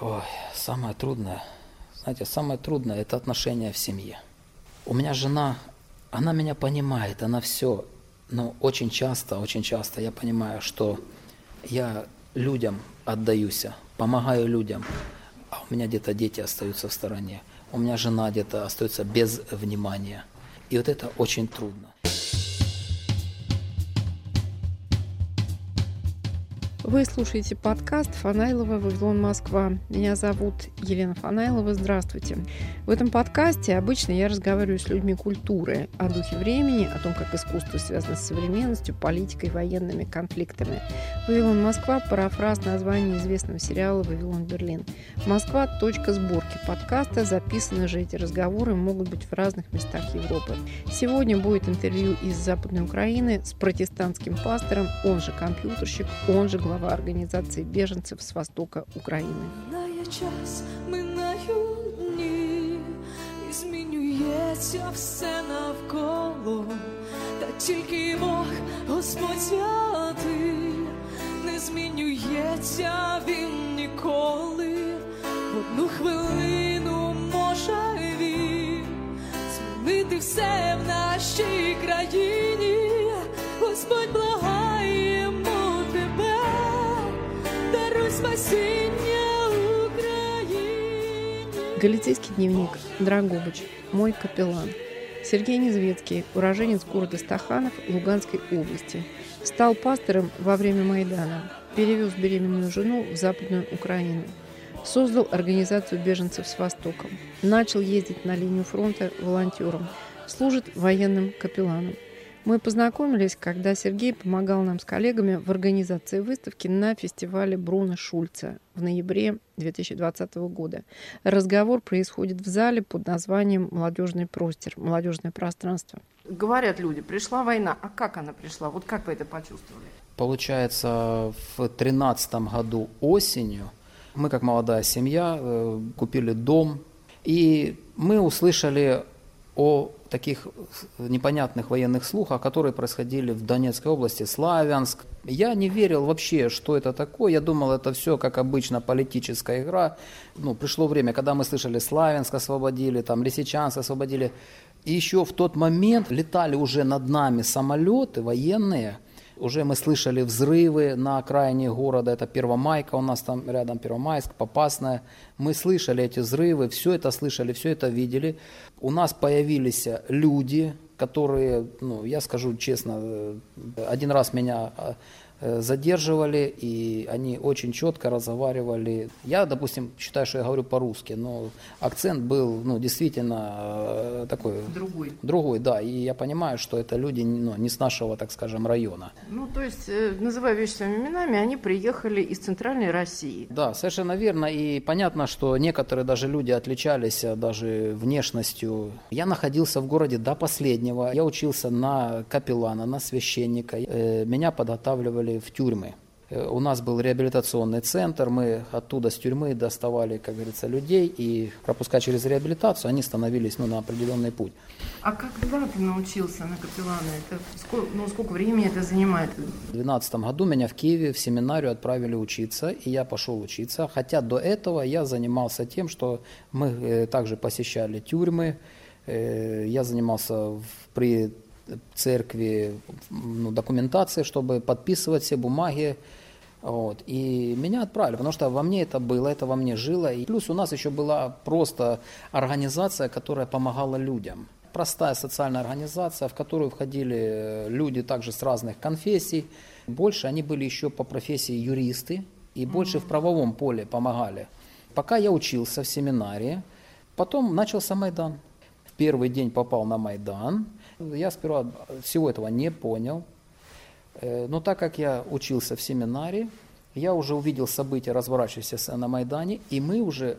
Ой, самое трудное, знаете, самое трудное – это отношения в семье. У меня жена, она меня понимает, она все, но очень часто, очень часто я понимаю, что я людям отдаюсь, помогаю людям, а у меня где-то дети остаются в стороне, у меня жена где-то остается без внимания. И вот это очень трудно. Вы слушаете подкаст Фанайлова «Вавилон Москва». Меня зовут Елена Фанайлова. Здравствуйте. В этом подкасте обычно я разговариваю с людьми культуры о духе времени, о том, как искусство связано с современностью, политикой, военными конфликтами. «Вавилон Москва» – парафраз названия известного сериала «Вавилон Берлин». Москва – точка сборки подкаста. Записаны же эти разговоры могут быть в разных местах Европы. Сегодня будет интервью из Западной Украины с протестантским пастором, он же компьютерщик, он же глава глава организации беженцев с востока України. Минає час, дні, змінюється все навколо, та тільки Бог Господь святий, не змінюється він ніколи, одну хвилину може він. Змінити все в нашій країні, Україні. Галицийский дневник. Драгобыч. Мой капеллан. Сергей Незвецкий, уроженец города Стаханов Луганской области. Стал пастором во время Майдана. Перевез беременную жену в Западную Украину. Создал организацию беженцев с Востоком. Начал ездить на линию фронта волонтером. Служит военным капелланом. Мы познакомились, когда Сергей помогал нам с коллегами в организации выставки на фестивале Бруно Шульца в ноябре 2020 года. Разговор происходит в зале под названием «Молодежный простер», «Молодежное пространство». Говорят люди, пришла война. А как она пришла? Вот как вы это почувствовали? Получается, в тринадцатом году осенью мы, как молодая семья, э, купили дом, и мы услышали о таких непонятных военных слухах, которые происходили в Донецкой области, Славянск. Я не верил вообще, что это такое. Я думал, это все, как обычно, политическая игра. Ну, пришло время, когда мы слышали, Славянск освободили, там, Лисичанск освободили. И еще в тот момент летали уже над нами самолеты военные, уже мы слышали взрывы на окраине города, это Первомайка, у нас там рядом Первомайск, Попасная. Мы слышали эти взрывы, все это слышали, все это видели. У нас появились люди, которые, ну, я скажу честно, э, один раз меня э, задерживали, и они очень четко разговаривали. Я, допустим, считаю, что я говорю по-русски, но акцент был, ну, действительно э, такой... Другой. Другой, да, и я понимаю, что это люди ну, не с нашего, так скажем, района. Ну, то есть, э, называя вещи своими именами, они приехали из Центральной России. Да, совершенно верно. И понятно, что некоторые даже люди отличались даже внешностью. Я находился в городе до последнего. Я учился на капеллана, на священника. Э, Меня подготавливали в тюрьмы. Э, У нас был реабилитационный центр, мы оттуда с тюрьмы доставали, как говорится, людей, и пропуская через реабилитацию, они становились ну, на определенный путь. А когда ты научился на капеллана? Это сколько, ну, сколько времени это занимает? В 2012 году меня в Киеве в семинарию отправили учиться, и я пошел учиться. Хотя до этого я занимался тем, что мы э, также посещали тюрьмы, э, я занимался в- при церкви ну, документацией, чтобы подписывать все бумаги. Вот. И меня отправили, потому что во мне это было, это во мне жило. И плюс у нас еще была просто организация, которая помогала людям. Простая социальная организация, в которую входили э, люди также с разных конфессий. Больше они были еще по профессии юристы и больше в правовом поле помогали. Пока я учился в семинарии, потом начался Майдан. В первый день попал на Майдан. Я сперва всего этого не понял. Э, Но так как я учился в семинаре, я уже увидел события, разворачивающиеся на Майдане, и мы уже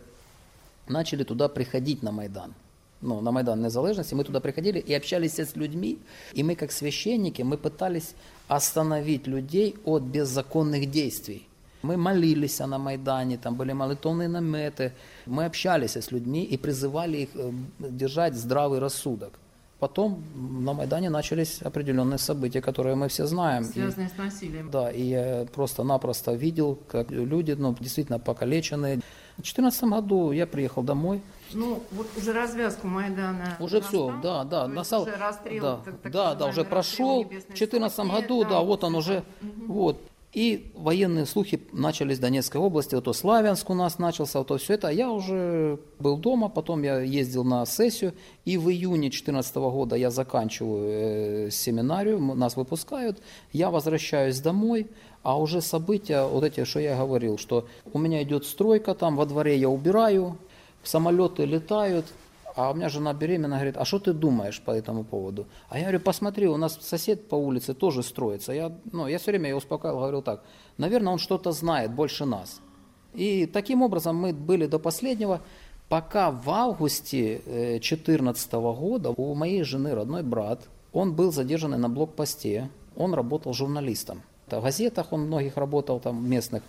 начали туда приходить на Майдан. Ну, на Майдан Незалежности мы туда приходили и общались с людьми, и мы как священники, мы пытались остановить людей от беззаконных действий. Мы молились на Майдане, там были молитвенные наметы, мы общались с людьми и призывали их э, держать здравый рассудок. Потом на Майдане начались определенные события, которые мы все знаем. И- Связанные с насилием. да, и я просто-напросто видел, как люди, ну, действительно покалеченные, В 2014 году я приехал домой. Ну, вот уже развязку Майдана. Уже все, настал, да, да, есть насал, уже расстрел, да, так- так да, да, уже прошел. В Небесной 2014 Сотни, году, да, вот он уже, вот. И военные слухи начались в Донецкой области, вот то Славянск у нас начался, вот то все это. А я уже был дома, потом я ездил на сессию, и в июне 2014 года я заканчиваю э, семинарию, нас выпускают, я возвращаюсь домой, а уже события, вот эти, что я говорил, что у меня идет стройка там, во дворе я убираю, самолеты летают, а у меня жена беременна, говорит, а что ты думаешь по этому поводу? А я говорю, посмотри, у нас сосед по улице тоже строится. Я, ну, я все время ее успокаивал, говорил так, наверное, он что-то знает больше нас. И таким образом мы были до последнего, пока в августе 2014 года у моей жены родной брат, он был задержанный на блокпосте, он работал журналистом. В газетах он многих работал, там местных.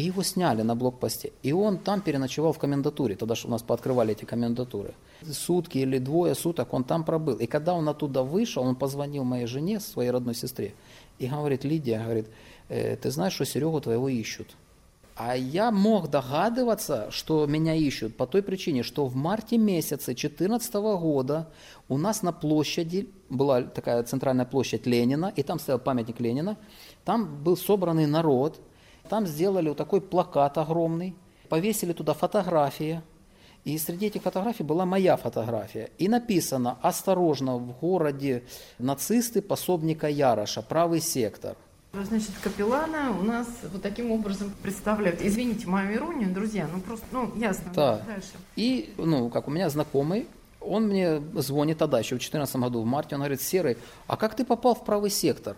И его сняли на блокпосте. И он там переночевал в комендатуре. Тогда что у нас пооткрывали эти комендатуры. Сутки или двое суток он там пробыл. И когда он оттуда вышел, он позвонил моей жене, своей родной сестре, и говорит, Лидия, говорит, «Э, ты знаешь, что Серегу твоего ищут. А я мог догадываться, что меня ищут по той причине, что в марте месяце 2014 года у нас на площади была такая центральная площадь Ленина, и там стоял памятник Ленина, там был собранный народ, там сделали вот такой плакат огромный, повесили туда фотографии, и среди этих фотографий была моя фотография. И написано «Осторожно, в городе нацисты пособника Яроша, правый сектор». Значит, капеллана у нас вот таким образом представляют. Извините мою иронию, друзья, ну просто, ну, ясно. Да. Дальше. И, ну, как у меня знакомый, он мне звонит тогда, еще в 2014 году, в марте, он говорит, Серый, а как ты попал в правый сектор?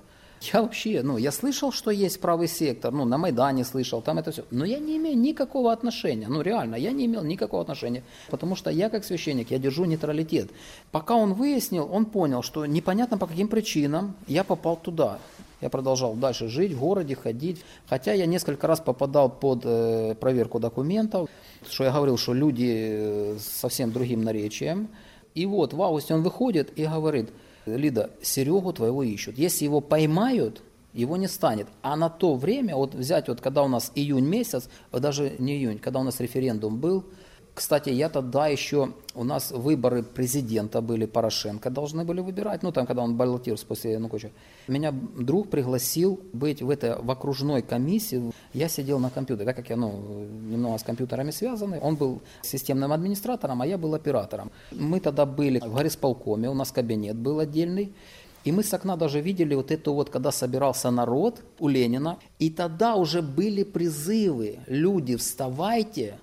Я вообще, ну, я слышал, что есть правый сектор, ну, на Майдане слышал, там это все, но я не имею никакого отношения, ну, реально, я не имел никакого отношения, потому что я, как священник, я держу нейтралитет. Пока он выяснил, он понял, что непонятно по каким причинам я попал туда. Я продолжал дальше жить в городе, ходить. Хотя я несколько раз попадал под э, проверку документов, что я говорил, что люди э, совсем другим наречием. И вот в августе он выходит и говорит, Лида, Серегу твоего ищут. Если его поймают, его не станет. А на то время, вот взять, вот когда у нас июнь месяц, даже не июнь, когда у нас референдум был, кстати, я тогда еще, у нас выборы президента были, Порошенко должны были выбирать, ну там, когда он баллотировался после Януковича. Меня друг пригласил быть в этой, в окружной комиссии, я сидел на компьютере, так как я, ну, немного с компьютерами связанный, он был системным администратором, а я был оператором. Мы тогда были в горисполкоме, у нас кабинет был отдельный, и мы с окна даже видели вот это вот, когда собирался народ у Ленина, и тогда уже были призывы, люди, вставайте,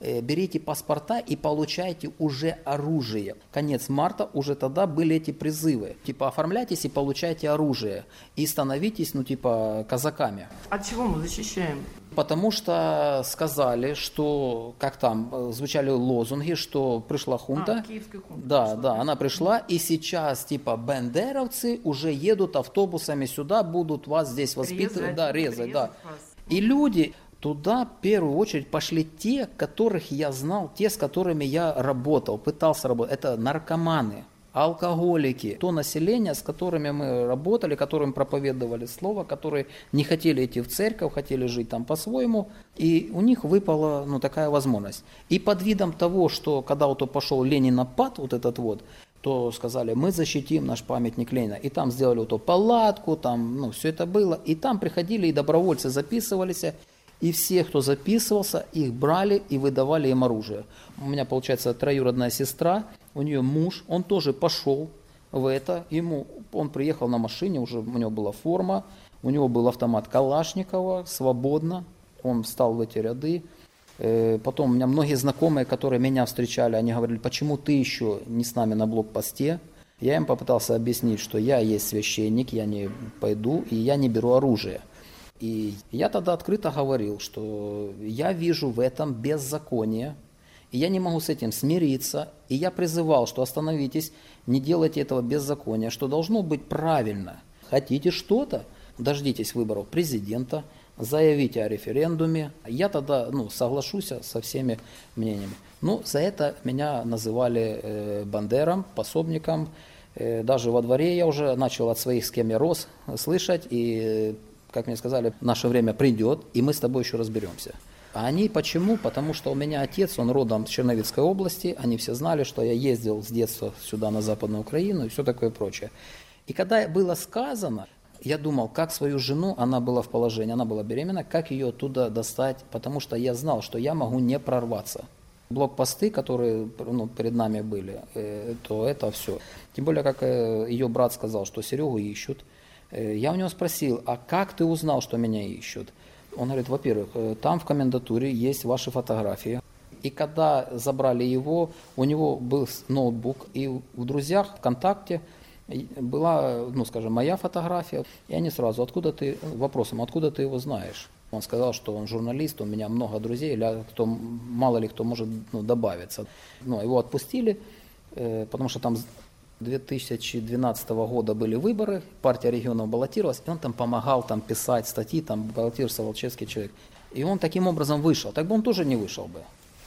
берите паспорта и получайте уже оружие. Конец марта, уже тогда были эти призывы. Типа оформляйтесь и получайте оружие. И становитесь, ну типа, казаками. От чего мы защищаем? Потому что сказали, что, как там, э, звучали лозунги, что пришла хунта. А, киевская хунта Да, пришла, да, она пришла, и сейчас, типа, бендеровцы уже едут автобусами сюда, будут вас здесь воспитывать, Резать, да, резать, да. вас. И люди, туда в первую очередь пошли те, которых я знал, те, с которыми я работал, пытался работать. Это наркоманы, алкоголики, то население, с которыми мы работали, которым проповедовали слово, которые не хотели идти в церковь, хотели жить там по-своему, и у них выпала ну, такая возможность. И под видом того, что когда вот пошел Ленинопад, вот этот вот, то сказали, мы защитим наш памятник Ленина. И там сделали вот эту палатку, там, ну, все это было. И там приходили и добровольцы записывались, и все, кто записывался, их брали и выдавали им оружие. У меня, получается, троюродная сестра, у нее муж, он тоже пошел в это. Ему, он приехал на машине, уже у него была форма, у него был автомат Калашникова, свободно. Он встал в эти ряды. Э, Потом у меня многие знакомые, которые меня встречали, они говорили, почему ты еще не с нами на блокпосте? Я им попытался объяснить, что я есть священник, я не пойду, и я не беру оружие. И я тогда открыто говорил, что я вижу в этом беззаконие, и я не могу с этим смириться. И я призывал, что остановитесь, не делайте этого беззакония, что должно быть правильно. Хотите что-то? Дождитесь выборов президента, заявите о референдуме. Я тогда ну, соглашусь со всеми мнениями. Ну, за это меня называли э, бандером, пособником. Э, даже во дворе я уже начал от своих, с кем я рос, слышать. И, э, как мне сказали, наше время придет, и мы с тобой еще разберемся. А они почему? Потому что у меня отец, он родом с Черновицкой области, они все знали, что я ездил с детства сюда на Западную Украину и все такое прочее. И когда было сказано, я думал, как свою жену, она была в положении, она была беременна, как ее оттуда достать, потому что я знал, что я могу не прорваться. Блокпосты, которые ну, перед нами были, э, то это все. Тем более, как э, ее брат сказал, что Серегу ищут. Э, я у него спросил, а как ты узнал, что меня ищут? Он говорит, во-первых, там в комендатуре есть ваши фотографии. И когда забрали его, у него был ноутбук, и в друзьях ВКонтакте была, ну, скажем, моя фотография, и они сразу, откуда ты, вопросом, откуда ты его знаешь? Он сказал, что он журналист, у меня много друзей, или кто, мало ли кто может ну, добавиться. Ну, его отпустили, э, потому что там 2012 года были выборы, партия регионов баллотировалась, и он там помогал там, писать статьи, там баллотировался волчевский человек. И он таким образом вышел. Так бы он тоже не вышел бы.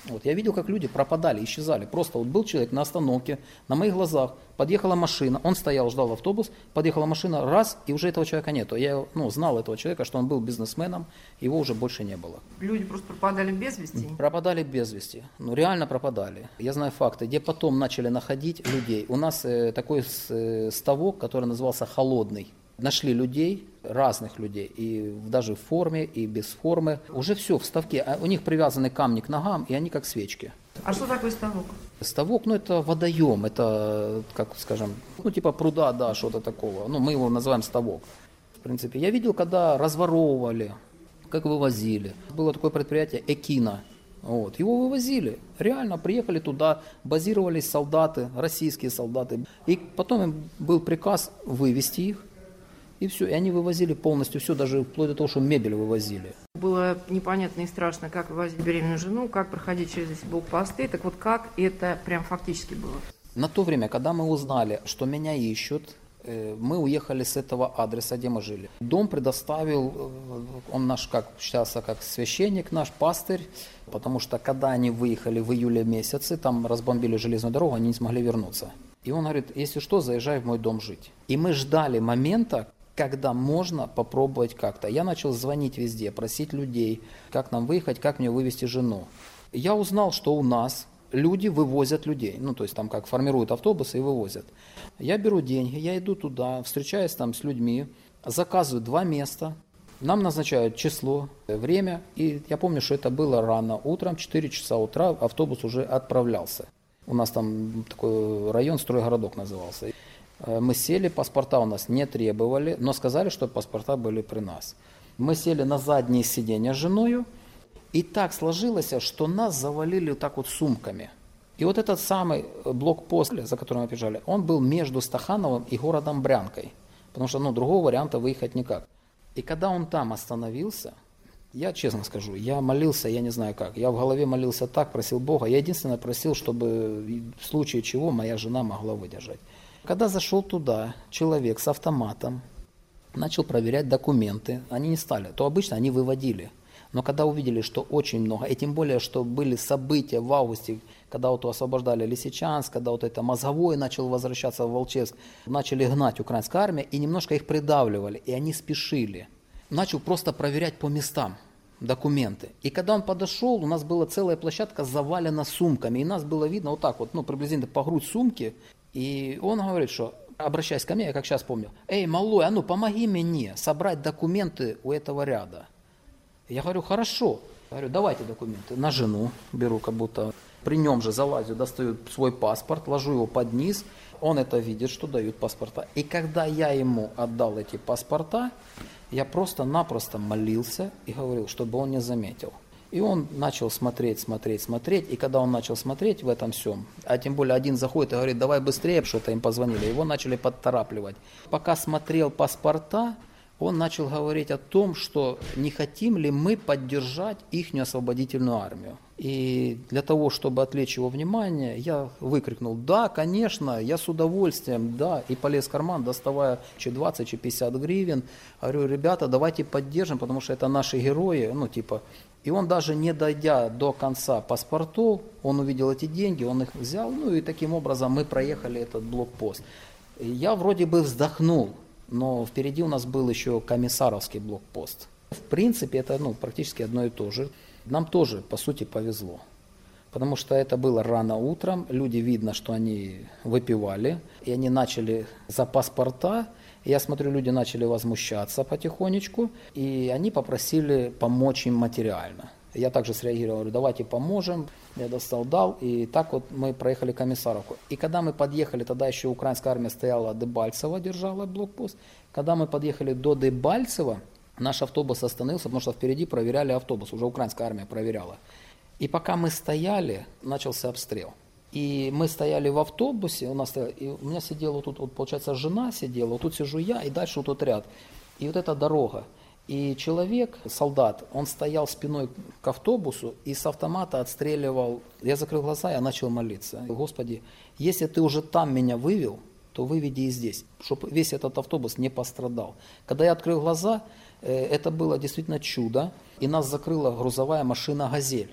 Вот, я видел, как люди пропадали, исчезали. Просто вот был человек на остановке, на моих глазах, подъехала машина, он стоял, ждал автобус, подъехала машина, раз, и уже этого человека нету. Я ну, знал этого человека, что он был бизнесменом, его уже больше не было. Люди просто пропадали без вести? Пропадали без вести. Ну, реально пропадали. Я знаю факты, где потом начали находить людей. У нас э, такой э, ставок, который назывался «Холодный» нашли людей, разных людей, и даже в форме, и без формы. Уже все в ставке. А у них привязаны камни к ногам, и они как свечки. А что такое ставок? Ставок, ну это водоем, это, как скажем, ну типа пруда, да, что-то такого. Ну мы его называем ставок. В принципе, я видел, когда разворовывали, как вывозили. Было такое предприятие Экина. Вот, его вывозили. Реально приехали туда, базировались солдаты, российские солдаты. И потом им был приказ вывести их и все. И они вывозили полностью все, даже вплоть до того, что мебель вывозили. Было непонятно и страшно, как вывозить беременную жену, как проходить через блокпосты. Так вот, как это прям фактически было? На то время, когда мы узнали, что меня ищут, э, мы уехали с этого адреса, где мы жили. Дом предоставил, э, он наш, как считался, как священник, наш пастырь, потому что когда они выехали в июле месяце, там разбомбили железную дорогу, они не смогли вернуться. И он говорит, если что, заезжай в мой дом жить. И мы ждали момента, когда можно попробовать как-то. Я начал звонить везде, просить людей, как нам выехать, как мне вывести жену. Я узнал, что у нас люди вывозят людей. Ну, то есть там как формируют автобусы и вывозят. Я беру деньги, я иду туда, встречаюсь там с людьми, заказываю два места, нам назначают число, время, и я помню, что это было рано утром, 4 часа утра, автобус уже отправлялся. У нас там такой район, стройгородок назывался. Э, мы сели, паспорта у нас не требовали, но сказали, что паспорта были при нас. Мы сели на заднее сиденье с женой, и так сложилось, что нас завалили так вот сумками. И вот этот самый блокпост, за которым мы бежали, он был между Стахановым и городом Брянкой. Потому что ну, другого варианта выехать никак. И когда он там остановился, я честно скажу, я молился, я не знаю как. Я в голове молился так, просил Бога. Я единственное просил, чтобы в случае чего моя жена могла выдержать. Когда зашел туда человек с автоматом, начал проверять документы, они не стали, то обычно они выводили. Но когда увидели, что очень много, и тем более, что были события в августе, когда вот освобождали Лисичанск, когда вот это мозговой начал возвращаться в Волчевск, начали гнать украинская армия, и немножко их придавливали, и они спешили. Начал просто проверять по местам документы. И когда он подошел, у нас была целая площадка завалена сумками, и нас было видно вот так вот, ну, приблизительно по грудь сумки, и он говорит, что, обращаясь ко мне, я как сейчас помню, «Эй, малой, а ну помоги мне собрать документы у этого ряда». Я говорю, хорошо. Я говорю, давайте документы. На жену беру, как будто при нем же залазю, достаю свой паспорт, ложу его под низ. Он это видит, что дают паспорта. И когда я ему отдал эти паспорта, я просто-напросто молился и говорил, чтобы он не заметил. И он начал смотреть, смотреть, смотреть. И когда он начал смотреть в этом всем, а тем более один заходит и говорит, давай быстрее, что-то им позвонили, его начали подторапливать. Пока смотрел паспорта, он начал говорить о том, что не хотим ли мы поддержать их освободительную армию. И для того, чтобы отвлечь его внимание, я выкрикнул, да, конечно, я с удовольствием, да, и полез в карман, доставая че 20, че 50 гривен. Говорю, ребята, давайте поддержим, потому что это наши герои, ну, типа, и он даже не дойдя до конца паспортов, он увидел эти деньги, он их взял, ну и таким образом мы проехали этот блокпост. Я вроде бы вздохнул, но впереди у нас был еще комиссаровский блокпост. В принципе, это ну, практически одно и то же. Нам тоже, по сути, повезло. Потому что это было рано утром, люди видно, что они выпивали, и они начали за паспорта, я смотрю, люди начали возмущаться потихонечку, и они попросили помочь им материально. Я также среагировал, говорю, давайте поможем. Я достал, дал, и так вот мы проехали Комиссаровку. И когда мы подъехали, тогда еще украинская армия стояла, Дебальцево держала блокпост. Когда мы подъехали до Дебальцева, наш автобус остановился, потому что впереди проверяли автобус, уже украинская армия проверяла. И пока мы стояли, начался обстрел. И мы стояли в автобусе, у нас и у меня сидела вот тут, вот, получается, жена сидела, вот тут сижу я, и дальше вот тут ряд. И вот эта дорога. И человек, солдат, он стоял спиной к автобусу и с автомата отстреливал. Я закрыл глаза, я начал молиться. Господи, если ты уже там меня вывел, то выведи и здесь, чтобы весь этот автобус не пострадал. Когда я открыл глаза, э, это было действительно чудо, и нас закрыла грузовая машина «Газель».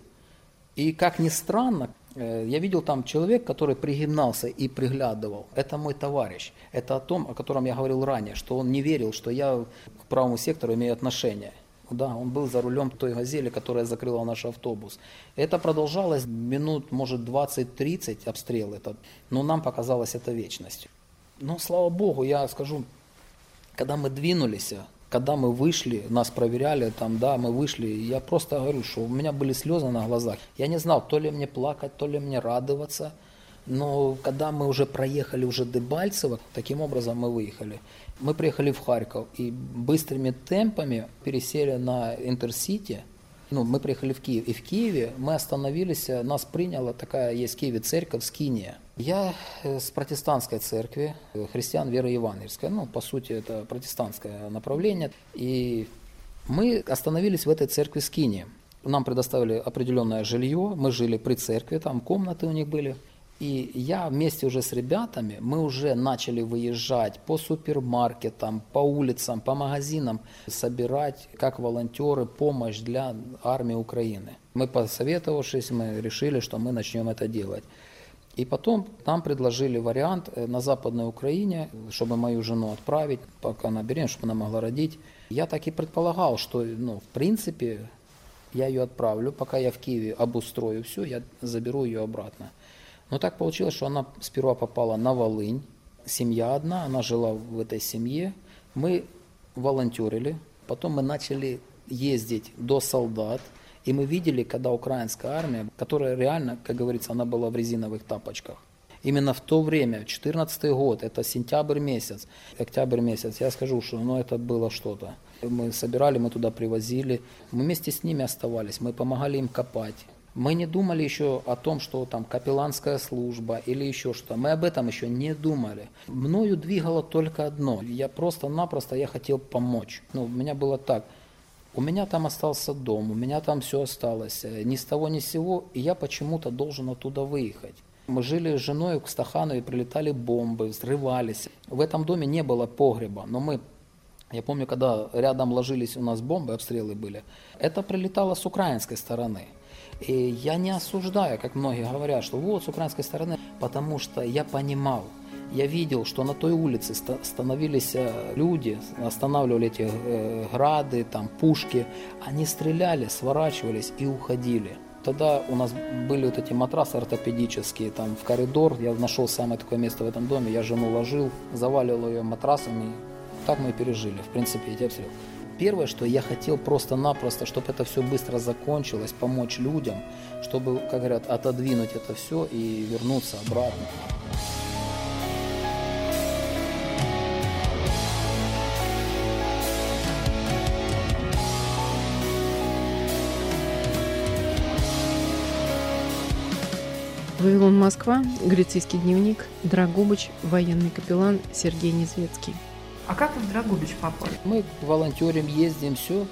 И как ни странно, я видел там человек, который пригибнался и приглядывал. Это мой товарищ. Это о том, о котором я говорил ранее, что он не верил, что я к правому сектору имею отношение. Да, он был за рулем той газели, которая закрыла наш автобус. Это продолжалось минут, может, 20-30 обстрел этот, но нам показалось это вечностью. Но, слава богу, я скажу, когда мы двинулись, когда мы вышли, нас проверяли, там, да, мы вышли, я просто говорю, что у меня были слезы на глазах. Я не знал, то ли мне плакать, то ли мне радоваться. Но когда мы уже проехали уже Дебальцево, таким образом мы выехали. Мы приехали в Харьков и быстрыми темпами пересели на Интерсити – ну, мы приехали в Киев, и в Киеве. Мы остановились, э, нас приняла такая, есть в Киеве церковь Скиния. Я э, с протестантской церкви, э, христиан веры евангельской, ну, по сути, это протестантское направление, и мы остановились в этой церкви Скиния. Нам предоставили определенное жилье, мы жили при церкви, там комнаты у них были, и я вместе уже с ребятами, мы уже начали выезжать по супермаркетам, по улицам, по магазинам, собирать как волонтеры помощь для армии Украины. Мы посоветовавшись, мы решили, что мы начнем это делать. И потом нам предложили вариант э, на Западной Украине, чтобы мою жену отправить, пока она беременна, чтобы она могла родить. Я так и предполагал, что, ну, в принципе, я ее отправлю, пока я в Киеве обустрою все, я заберу ее обратно. Но так получилось, что она сперва попала на Волынь, семья одна, она жила в этой семье. Мы волонтерили, потом мы начали ездить до солдат, и мы видели, когда украинская армия, которая реально, как говорится, она была в резиновых тапочках. Именно в то время, 14 год, это сентябрь месяц, октябрь месяц, я скажу, что ну, это было что-то. Мы собирали, мы туда привозили, мы вместе с ними оставались, мы помогали им копать. Мы не думали еще о том, что там капелланская служба или еще что-то. Мы об этом еще не думали. Мною двигало только одно. Я просто-напросто я хотел помочь. Ну, у меня было так. У меня там остался дом, у меня там все осталось. Э, ни с того, ни с сего. И я почему-то должен оттуда выехать. Мы жили с женой к Стахану и прилетали бомбы, взрывались. В этом доме не было погреба, но мы я помню, когда рядом ложились у нас бомбы, обстрелы были, это прилетало с украинской стороны. И я не осуждаю, как многие говорят, что вот с украинской стороны, потому что я понимал, я видел, что на той улице становились э, люди, останавливали эти э, грады, там, пушки, они стреляли, сворачивались и уходили. Тогда у нас были вот эти матрасы ортопедические, там в коридор, я нашел самое такое место в этом доме, я жену ложил, заваливал ее матрасами, так мы и пережили, в принципе, эти обстрелы. Первое, что я хотел просто-напросто, чтобы это все быстро закончилось, помочь людям, чтобы, как говорят, отодвинуть это все и вернуться обратно. Вавилон Москва, Грицийский дневник, Драгобыч, военный капеллан Сергей Незвецкий. А как вы в Драгобич попали? Мы волонтерим, ездим, все.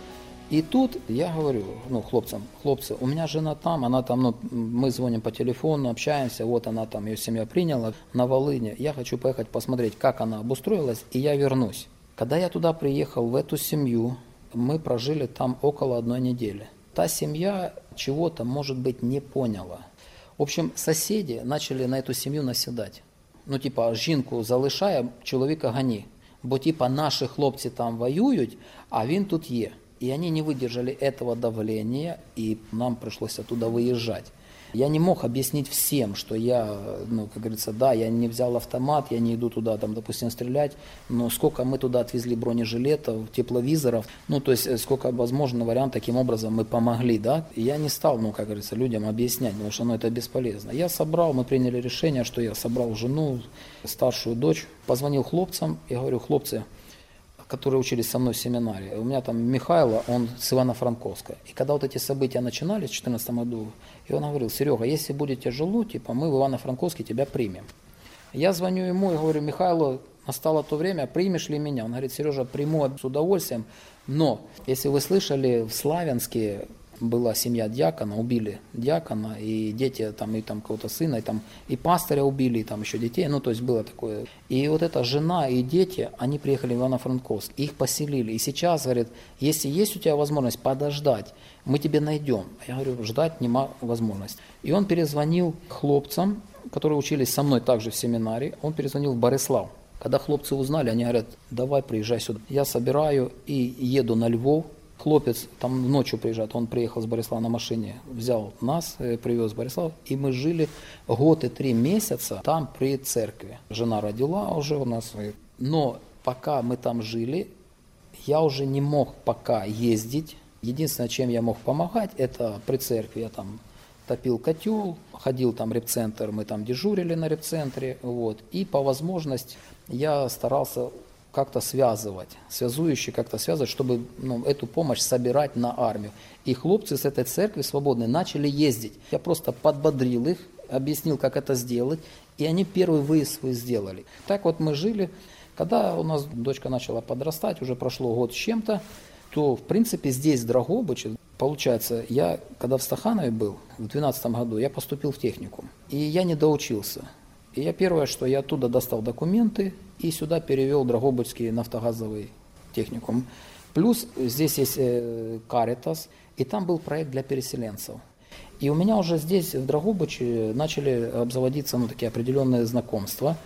И тут я говорю, ну, хлопцам, хлопцы, у меня жена там, она там, ну, мы звоним по телефону, общаемся, вот она там, ее семья приняла на Волыне, я хочу поехать посмотреть, как она обустроилась, и я вернусь. Когда я туда приехал, в эту семью, мы прожили там около одной недели. Та семья чего-то, может быть, не поняла. В общем, соседи начали на эту семью наседать. Ну, типа, жінку залишає, чоловіка гони бо типа наші хлопці там воюють, а він тут є. И они не выдержали этого давления, и нам пришлось оттуда выезжать. Я не мог объяснить всем, что я, ну, как говорится, да, я не взял автомат, я не иду туда, там, допустим, стрелять, но сколько мы туда отвезли бронежилетов, тепловизоров, ну, то есть э, сколько возможно вариант, таким образом мы помогли, да. И я не стал, ну, как говорится, людям объяснять, потому что, ну, это бесполезно. Я собрал, мы приняли решение, что я собрал жену, старшую дочь, позвонил хлопцам и говорю, хлопцы, которые учились со мной в семинаре. У меня там Михайло, он с Ивано-Франковска. И когда вот эти события начинались в 2014 году, и он говорил, Серега, если будет тяжело, типа, мы в Ивано-Франковске тебя примем. Я звоню ему и говорю, Михайло, настало то время, примешь ли меня? Он говорит, Сережа, приму с удовольствием, но если вы слышали, в Славянске была семья дьякона, убили дьякона, и дети там, и там кого-то сына, и там и пастыря убили, и там еще детей, ну, то есть было такое. И вот эта жена и дети, они приехали в Ивано-Франковск, их поселили. И сейчас, говорит, если есть у тебя возможность подождать, мы тебе найдем. Я говорю, ждать нема возможности. И он перезвонил хлопцам, которые учились со мной также в семинаре, он перезвонил в Борислав. Когда хлопцы узнали, они говорят, давай приезжай сюда. Я собираю и еду на Львов, Хлопец там ночью приезжает, он приехал с Борислава на машине, взял нас, э, привез Борислав, и мы жили год и три месяца там при церкви. Жена родила уже у нас, но пока мы там жили, я уже не мог пока ездить. Единственное, чем я мог помогать, это при церкви я там топил котел, ходил там репцентр, мы там дежурили на репцентре, вот, и по возможности я старался как-то связывать, связующие как-то связывать, чтобы ну, эту помощь собирать на армию. И хлопцы с этой церкви свободной начали ездить. Я просто подбодрил их, объяснил, как это сделать, и они первый выезд свой сделали. Так вот мы жили. Когда у нас дочка начала подрастать, уже прошло год с чем-то, то, в принципе, здесь, в Драгобыче, получается, я, когда в Стаханове был, в 2012 году, я поступил в техникум, и я не доучился. И я первое, что я оттуда достал документы и сюда перевел Драгобычский нафтогазовый техникум. Плюс здесь есть э, Каритас, и там был проект для переселенцев. И у меня уже здесь, в Драгобыче, начали обзаводиться ну, такие определенные знакомства.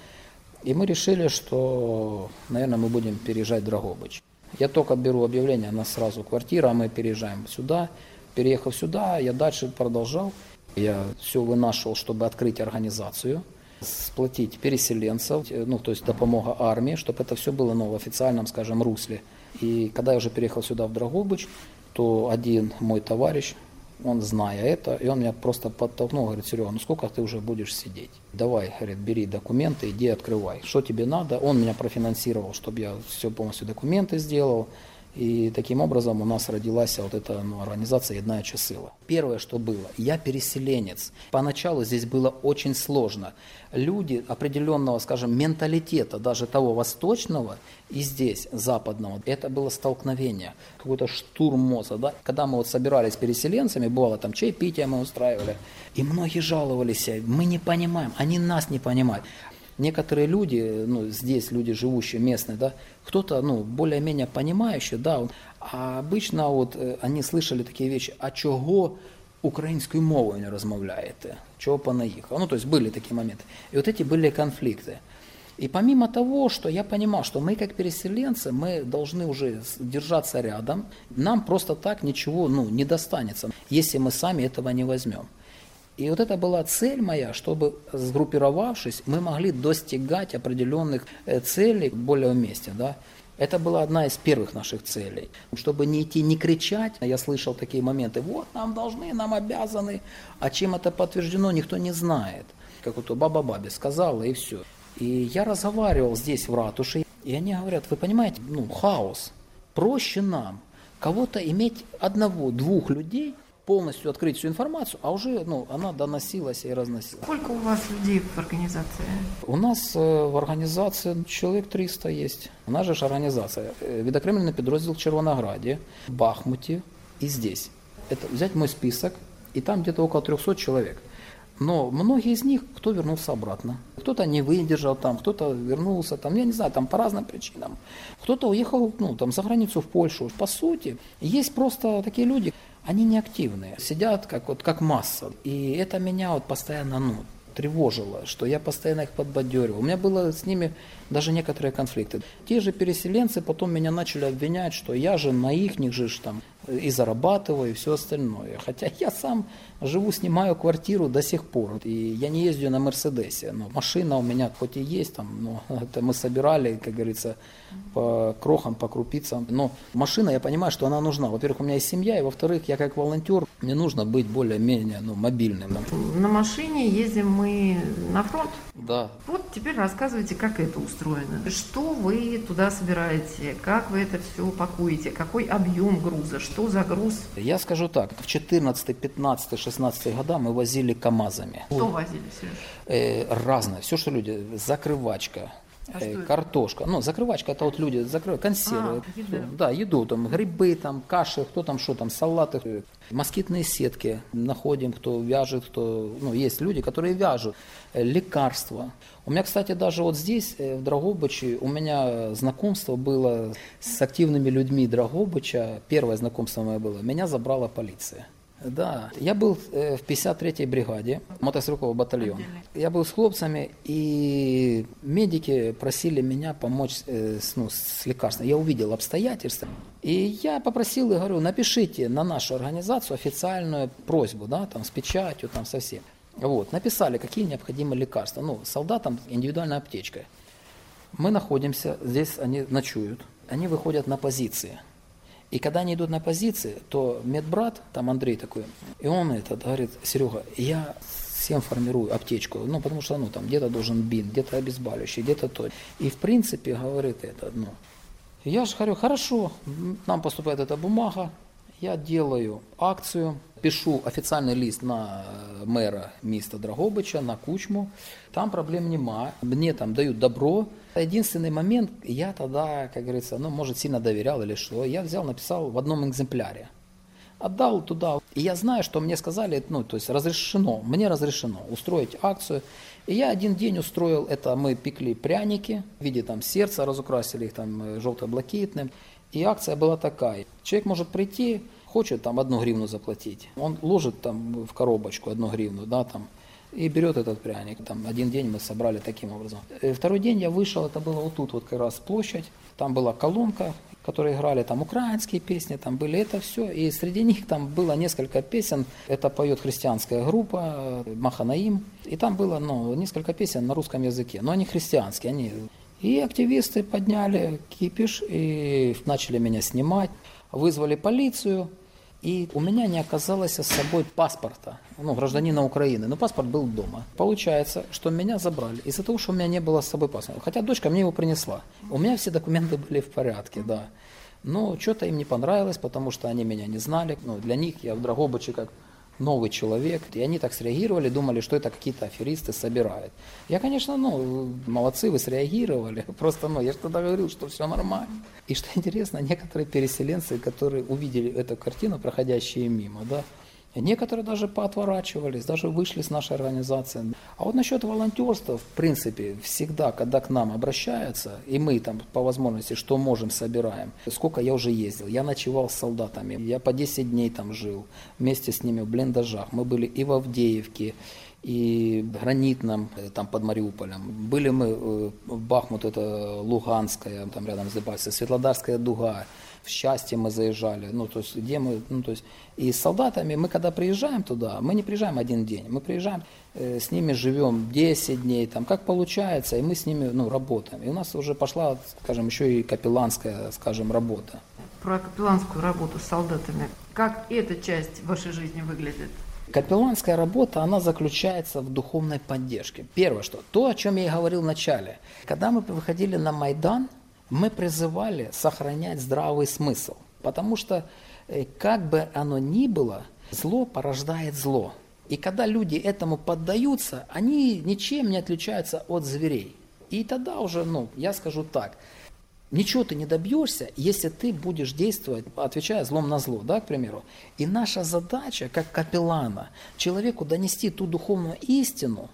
И мы решили, что, наверное, мы будем переезжать в Драгобыч. Я только беру объявление, на сразу квартира, а мы переезжаем сюда. Переехав сюда, я дальше продолжал. Я все вынашивал, чтобы открыть организацию – сплотить переселенцев, ну, то есть допомога армии, чтобы это все было ну, в официальном, скажем, русле. И когда я уже переехал сюда, в Драгобыч, то один мой товарищ, он, зная это, и он меня просто подтолкнул, говорит, Серега, ну сколько ты уже будешь сидеть? Давай, говорит, бери документы, иди открывай. Что тебе надо? Он меня профинансировал, чтобы я все полностью документы сделал, и таким образом у нас родилась вот эта ну, организация «Едная Часыла». Первое, что было, я переселенец. Поначалу здесь было очень сложно. Люди определенного, скажем, менталитета, даже того восточного и здесь, западного, это было столкновение, какой-то штурм мозга. Да? Когда мы вот собирались переселенцами, бывало там чаепитие мы устраивали, и многие жаловались, мы не понимаем, они нас не понимают Некоторые люди, ну, здесь люди живущие, местные, да, кто-то, ну, более-менее понимающий, да, а обычно вот э, они слышали такие вещи, а чого українською мовою не розмовляєте, чого понаїхав. Ну, то есть были такие моменты. И вот эти были конфликты. И помимо того, что я понимал, что мы как переселенцы, мы должны уже держаться рядом, нам просто так ничего ну, не достанется, если мы сами этого не возьмем. И вот это была цель моя, чтобы, сгруппировавшись, мы могли достигать определенных э, целей более вместе. Да? Это была одна из первых наших целей. Чтобы не идти, не кричать, я слышал такие моменты, вот нам должны, нам обязаны, а чем это подтверждено, никто не знает. Как вот баба бабе сказала, и все. И я разговаривал здесь, в ратуше, и они говорят, вы понимаете, ну, хаос. Проще нам кого-то иметь одного, двух людей – полностью открыть всю информацию, а уже ну, она доносилась и разносилась. Сколько у вас людей в организации? У нас э, в организации человек 300 есть. У нас же организация. Э, Відокремлений підрозділ в Червонограді, в Бахмуте и здесь. Это взять мой список, и там где-то около 300 человек. Но многие из них, кто вернулся обратно. Кто-то не выдержал там, кто-то вернулся там, я не знаю, там по разным причинам. Кто-то уехал ну, там, за границу в Польшу. По сути, есть просто такие люди, они не активные, сидят как, вот, как масса. И это меня вот постоянно ну, тревожило, что я постоянно их подбадеривал. У меня было с ними даже некоторые конфликты. Те же переселенцы потом меня начали обвинять, что я же на их них же там и зарабатываю, и все остальное. Хотя я сам живу, снимаю квартиру до сих пор. И я не ездию на Мерседесе. Но машина у меня хоть и есть, там, но это мы собирали, как говорится, по крохам, по крупицам. Но машина, я понимаю, что она нужна. Во-первых, у меня есть семья, и во-вторых, я как волонтер, мне нужно быть более-менее ну, мобильным. На машине ездим мы на фронт. Да. Вот теперь рассказывайте, как это устроено. Что вы туда собираете, как вы это все пакуете, какой объем груза, что за груз? Я скажу так, в 14, 15, 16 года мы возили КАМАЗами. Что возили, Сереж? Э, разное, все, что люди, закрывачка, А э, картошка. Ну, закрывачка, это вот люди закрывают, консервы. А, еда. Да, еду, там, грибы, там, каши, кто там, что там, салаты. Москитные сетки находим, кто вяжет, кто... Ну, есть люди, которые вяжут. Э, Лекарства. У меня, кстати, даже вот здесь, э, в Драгобыче, у меня знакомство было с активными людьми Драгобыча. Первое знакомство мое было. Меня забрала полиция. Да, я был э, в 53-й бригаде, мотострелкового батальона. Я был с хлопцами, и медики просили меня помочь э, с, ну, с лекарством. Я увидел обстоятельства, и я попросил и говорю, напишите на нашу организацию официальную просьбу, да, там с печатью, там со всем. Вот, написали, какие необходимы лекарства. Ну, солдатам индивидуальная аптечка. Мы находимся, здесь они ночуют, они выходят на позиции. И когда они идут на позиции, то медбрат, там Андрей такой, и он этот говорит, Серега, я всем формирую аптечку, ну, потому что, ну, там, где-то должен бинт, где-то обезболивающий, где-то то. И, в принципе, говорит это, ну, я же говорю, хорошо, нам поступает эта бумага, я делаю акцию, пишу официальный лист на э, мэра міста Драгобича, на Кучму. Там проблем нема. Мне там дают добро. Единственный момент, я тогда, как говорится, ну, может, сильно доверял или что, я взял, написал в одном экземпляре. Отдал туда. И я знаю, что мне сказали, ну, то есть разрешено, мне разрешено устроить акцию. И я один день устроил это, мы пекли пряники в виде там сердца, разукрасили их там э, желто-блакитным. И акция была такая. Человек может прийти, хочет там одну гривну заплатить. Он ложит там в коробочку одну гривну, да, там, и берет этот пряник. Там один день мы собрали таким образом. Э, Второй день я вышел, это было вот тут вот как раз площадь. Там была колонка, которые играли там украинские песни, там были это все. И среди них там было несколько песен. Это поет христианская группа э, Маханаим. И там было ну, несколько песен на русском языке. Но они христианские. Они... И активисты подняли кипиш и начали меня снимать. Вызвали полицию. И у меня не оказалось с собой паспорта, ну, гражданина Украины, но паспорт был дома. Получается, что меня забрали из-за того, что у меня не было с собой паспорта. Хотя дочка мне его принесла. У меня все документы были в порядке, да. Но что-то им не понравилось, потому что они меня не знали. Ну, для них я в Драгобыче как новый человек. И они так среагировали, думали, что это какие-то аферисты собирают. Я, конечно, ну, молодцы, вы среагировали. Просто, ну, я же тогда говорил, что все нормально. И что интересно, некоторые переселенцы, которые увидели эту картину, проходящие мимо, да, Некоторые даже поотворачивались, даже вышли с нашей организации. А вот насчет волонтерства, в принципе, всегда, когда к нам обращаются, и мы там по возможности, что можем, собираем. Сколько я уже ездил, я ночевал с солдатами, я по 10 дней там жил, вместе с ними в блиндажах. Мы были и в Авдеевке, и Гранитном, э, там под Мариуполем. Были мы э, в Бахмут, это Луганская, там рядом с Дебальцем, Светлодарская дуга, в Счастье мы заезжали, ну, то есть, где мы, ну, то есть, и с солдатами, мы когда приезжаем туда, мы не приезжаем один день, мы приезжаем, э, с ними живем 10 дней, там, как получается, и мы с ними, ну, работаем. И у нас уже пошла, скажем, еще и капелланская, скажем, работа. Про капелланскую работу с солдатами. Как эта часть вашей жизни выглядит? Капелланская работа, она заключается в духовной поддержке. Первое, что то, о чем я и говорил в начале. Когда мы выходили на Майдан, мы призывали сохранять здравый смысл. Потому что, э, как бы оно ни было, зло порождает зло. И когда люди этому поддаются, они ничем не отличаются от зверей. И тогда уже, ну, я скажу так, Ничего ты не добьешься, если ты будешь действовать, отвечая злом на зло, да, к примеру. И наша задача, как капеллана, человеку донести ту духовную истину,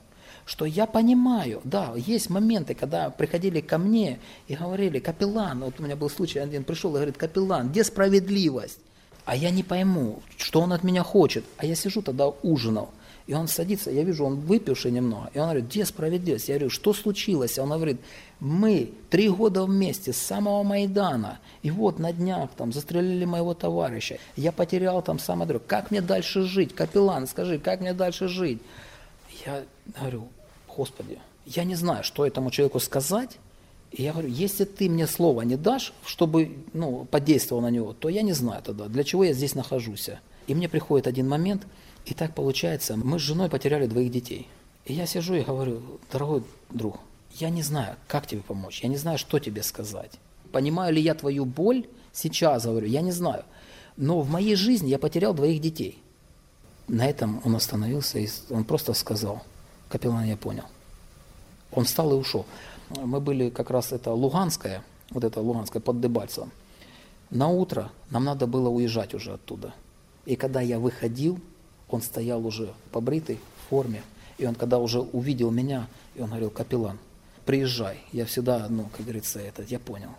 что я понимаю, да, есть моменты, когда приходили ко мне и говорили, капеллан, вот у меня был случай, один пришел и говорит, капеллан, где справедливость? А я не пойму, что он от меня хочет. А я сижу тогда ужинал. И он садится, я вижу, он выпивший немного. И он говорит, где справедливость? Я говорю, что случилось? Он говорит, мы три года вместе с самого Майдана. И вот на днях там застрелили моего товарища. Я потерял там самое дорогое. Как мне дальше жить? Капеллан, скажи, как мне дальше жить? Я говорю, Господи, я не знаю, что этому человеку сказать. И я говорю, если ты мне слово не дашь, чтобы ну, подействовал на него, то я не знаю тогда, для чего я здесь нахожусь. И мне приходит один момент – и так получается, мы с женой потеряли двоих детей. И я сижу и говорю, дорогой друг, я не знаю, как тебе помочь, я не знаю, что тебе сказать. Понимаю ли я твою боль сейчас, говорю, я не знаю. Но в моей жизни я потерял двоих детей. На этом он остановился, и он просто сказал, капеллан, я понял. Он встал и ушел. Мы были как раз, это Луганская, вот это Луганская под Дебальцевым. На утро нам надо было уезжать уже оттуда. И когда я выходил, он стоял уже побритый, в форме. И он, когда уже увидел меня, и он говорил, капеллан, приезжай. Я всегда, ну, как говорится, это, я понял.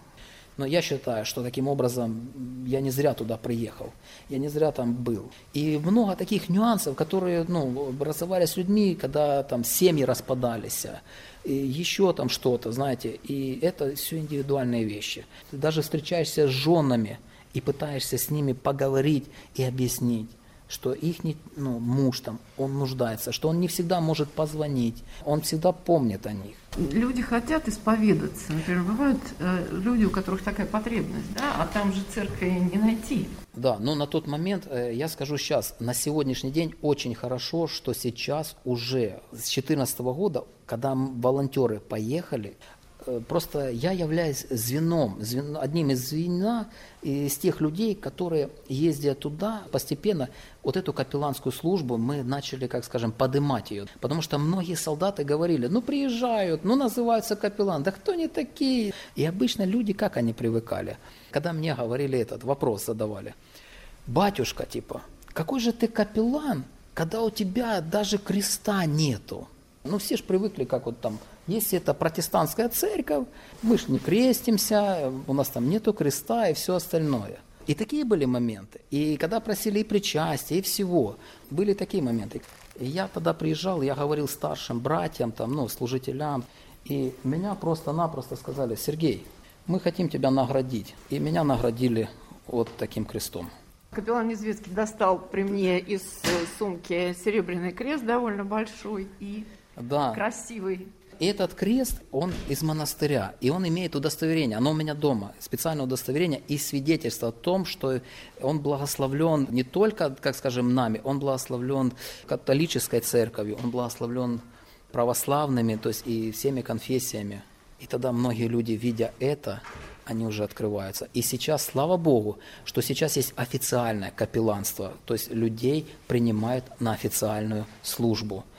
Но я считаю, что таким образом я не зря туда приехал, я не зря там был. И много таких нюансов, которые ну, образовались людьми, когда там семьи распадались, и еще там что-то, знаете, и это все индивидуальные вещи. Ты даже встречаешься с женами и пытаешься с ними поговорить и объяснить что их ну, муж там, он нуждается, что он не всегда может позвонить, он всегда помнит о них. Люди хотят исповедаться. Например, бывают э, люди, у которых такая потребность, да, а там же церкви не найти. Да, но на тот момент, э, я скажу сейчас, на сегодняшний день очень хорошо, что сейчас уже с 2014 года, когда волонтеры поехали, просто я являюсь звеном, звен, одним из звена из тех людей, которые, ездя туда, постепенно вот эту капелланскую службу мы начали, как скажем, подымать ее. Потому что многие солдаты говорили, ну приезжают, ну называются капеллан, да кто они такие? И обычно люди, как они привыкали? Когда мне говорили этот вопрос, задавали, батюшка, типа, какой же ты капеллан, когда у тебя даже креста нету? Ну все же привыкли, как вот там если это протестантская церковь, мы же не крестимся, у нас там нету креста и все остальное. И такие были моменты. И когда просили и причастия, и всего, были такие моменты. И я тогда приезжал, я говорил старшим братьям, там, ну, служителям, и меня просто-напросто сказали, Сергей, мы хотим тебя наградить. И меня наградили вот таким крестом. Капеллан Незвецкий достал при мне из сумки серебряный крест довольно большой и да. красивый. Этот крест, он из монастыря, и он имеет удостоверение, оно у меня дома, специальное удостоверение и свидетельство о том, что он благословлен не только, как скажем, нами, он благословлен католической церковью, он благословлен православными, то есть и всеми конфессиями. И тогда многие люди, видя это, они уже открываются. И сейчас, слава Богу, что сейчас есть официальное капелланство, то есть людей принимают на официальную службу –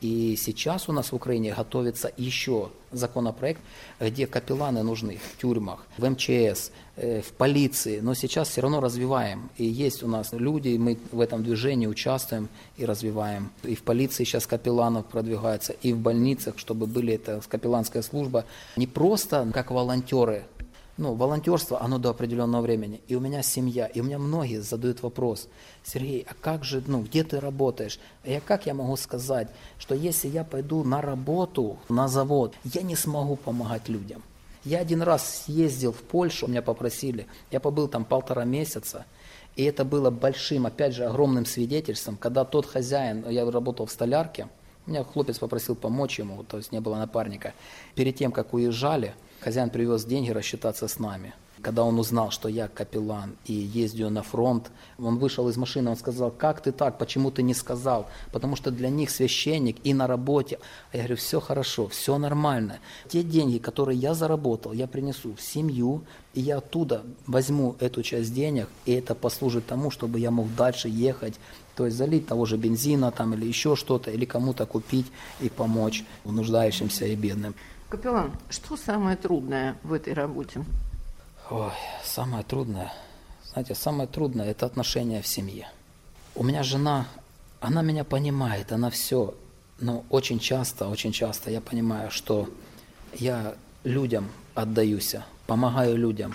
и сейчас у нас в Украине готовится еще законопроект, где капелланы нужны в тюрьмах, в МЧС, э, в полиции, но сейчас все равно развиваем. И есть у нас люди, мы в этом движении участвуем и развиваем. И в полиции сейчас капелланов продвигается, и в больницах, чтобы были это капелланская служба. Не просто как волонтеры ну, волонтерство, оно до определенного времени. И у меня семья, и у меня многие задают вопрос, Сергей, а как же, ну, где ты работаешь? А я как я могу сказать, что если я пойду на работу, на завод, я не смогу помогать людям? Я один раз съездил в Польшу, меня попросили, я побыл там полтора месяца, и это было большим, опять же, огромным свидетельством, когда тот хозяин, я работал в столярке, меня хлопец попросил помочь ему, то есть не было напарника. Перед тем, как уезжали, Хозяин привез деньги рассчитаться с нами. Когда он узнал, что я капеллан и ездю на фронт, он вышел из машины, он сказал, как ты так, почему ты не сказал? Потому что для них священник и на работе. А я говорю, все хорошо, все нормально. Те деньги, которые я заработал, я принесу в семью, и я оттуда возьму эту часть денег, и это послужит тому, чтобы я мог дальше ехать, то есть залить того же бензина там или еще что-то, или кому-то купить и помочь нуждающимся и бедным. Капеллан, что самое трудное в этой работе? Ой, самое трудное, знаете, самое трудное – это отношения в семье. У меня жена, она меня понимает, она все, но очень часто, очень часто я понимаю, что я людям отдаюсь, помогаю людям,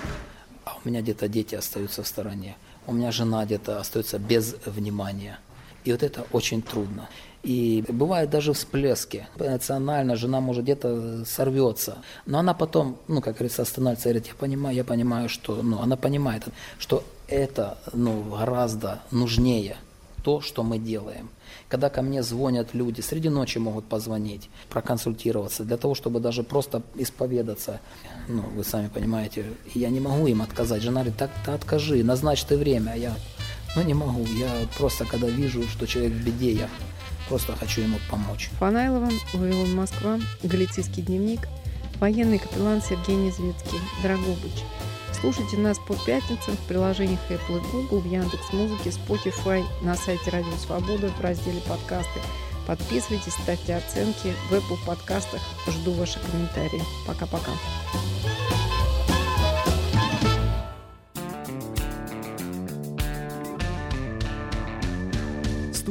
а у меня где-то дети остаются в стороне, у меня жена где-то остается без внимания. И вот это очень трудно. И бывают даже всплески. Эмоционально жена может где-то сорвется. Но она потом, ну, как говорится, останавливается и говорит, я понимаю, я понимаю, что, ну, она понимает, что это, ну, гораздо нужнее то, что мы делаем. Когда ко мне звонят люди, среди ночи могут позвонить, проконсультироваться, для того, чтобы даже просто исповедаться. Ну, вы сами понимаете, я не могу им отказать. Жена говорит, так ты откажи, назначь ты время. А я, ну не могу, я просто когда вижу, что человек в беде, я просто хочу ему помочь. Фанайлова, Вавилон, Москва, Галицийский дневник, военный капеллан Сергей Незвецкий, Драгобыч – Слушайте нас по пятницам в приложениях Apple и Google, в Яндекс Музыке, Spotify, на сайте Радио Свобода в разделе подкасты. Подписывайтесь, ставьте оценки в Apple подкастах. Жду ваши комментарии. Пока-пока.